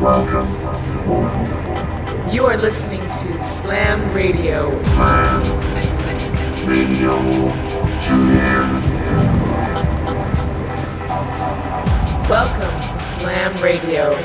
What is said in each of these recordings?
Welcome. You are listening to Slam Radio. Slam Radio. Tune in. Welcome to Slam Radio.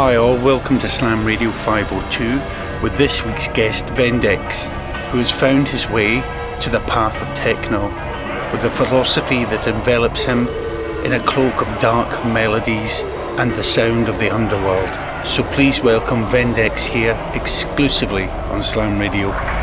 Hi all, welcome to Slam Radio 502 with this week's guest Vendex, who has found his way to the path of techno with a philosophy that envelops him in a cloak of dark melodies and the sound of the underworld. So please welcome Vendex here exclusively on Slam Radio.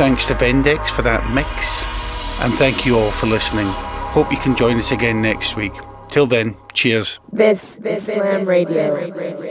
Thanks to Vendex for that mix, and thank you all for listening. Hope you can join us again next week. Till then, cheers. This, this is Slam. Radio.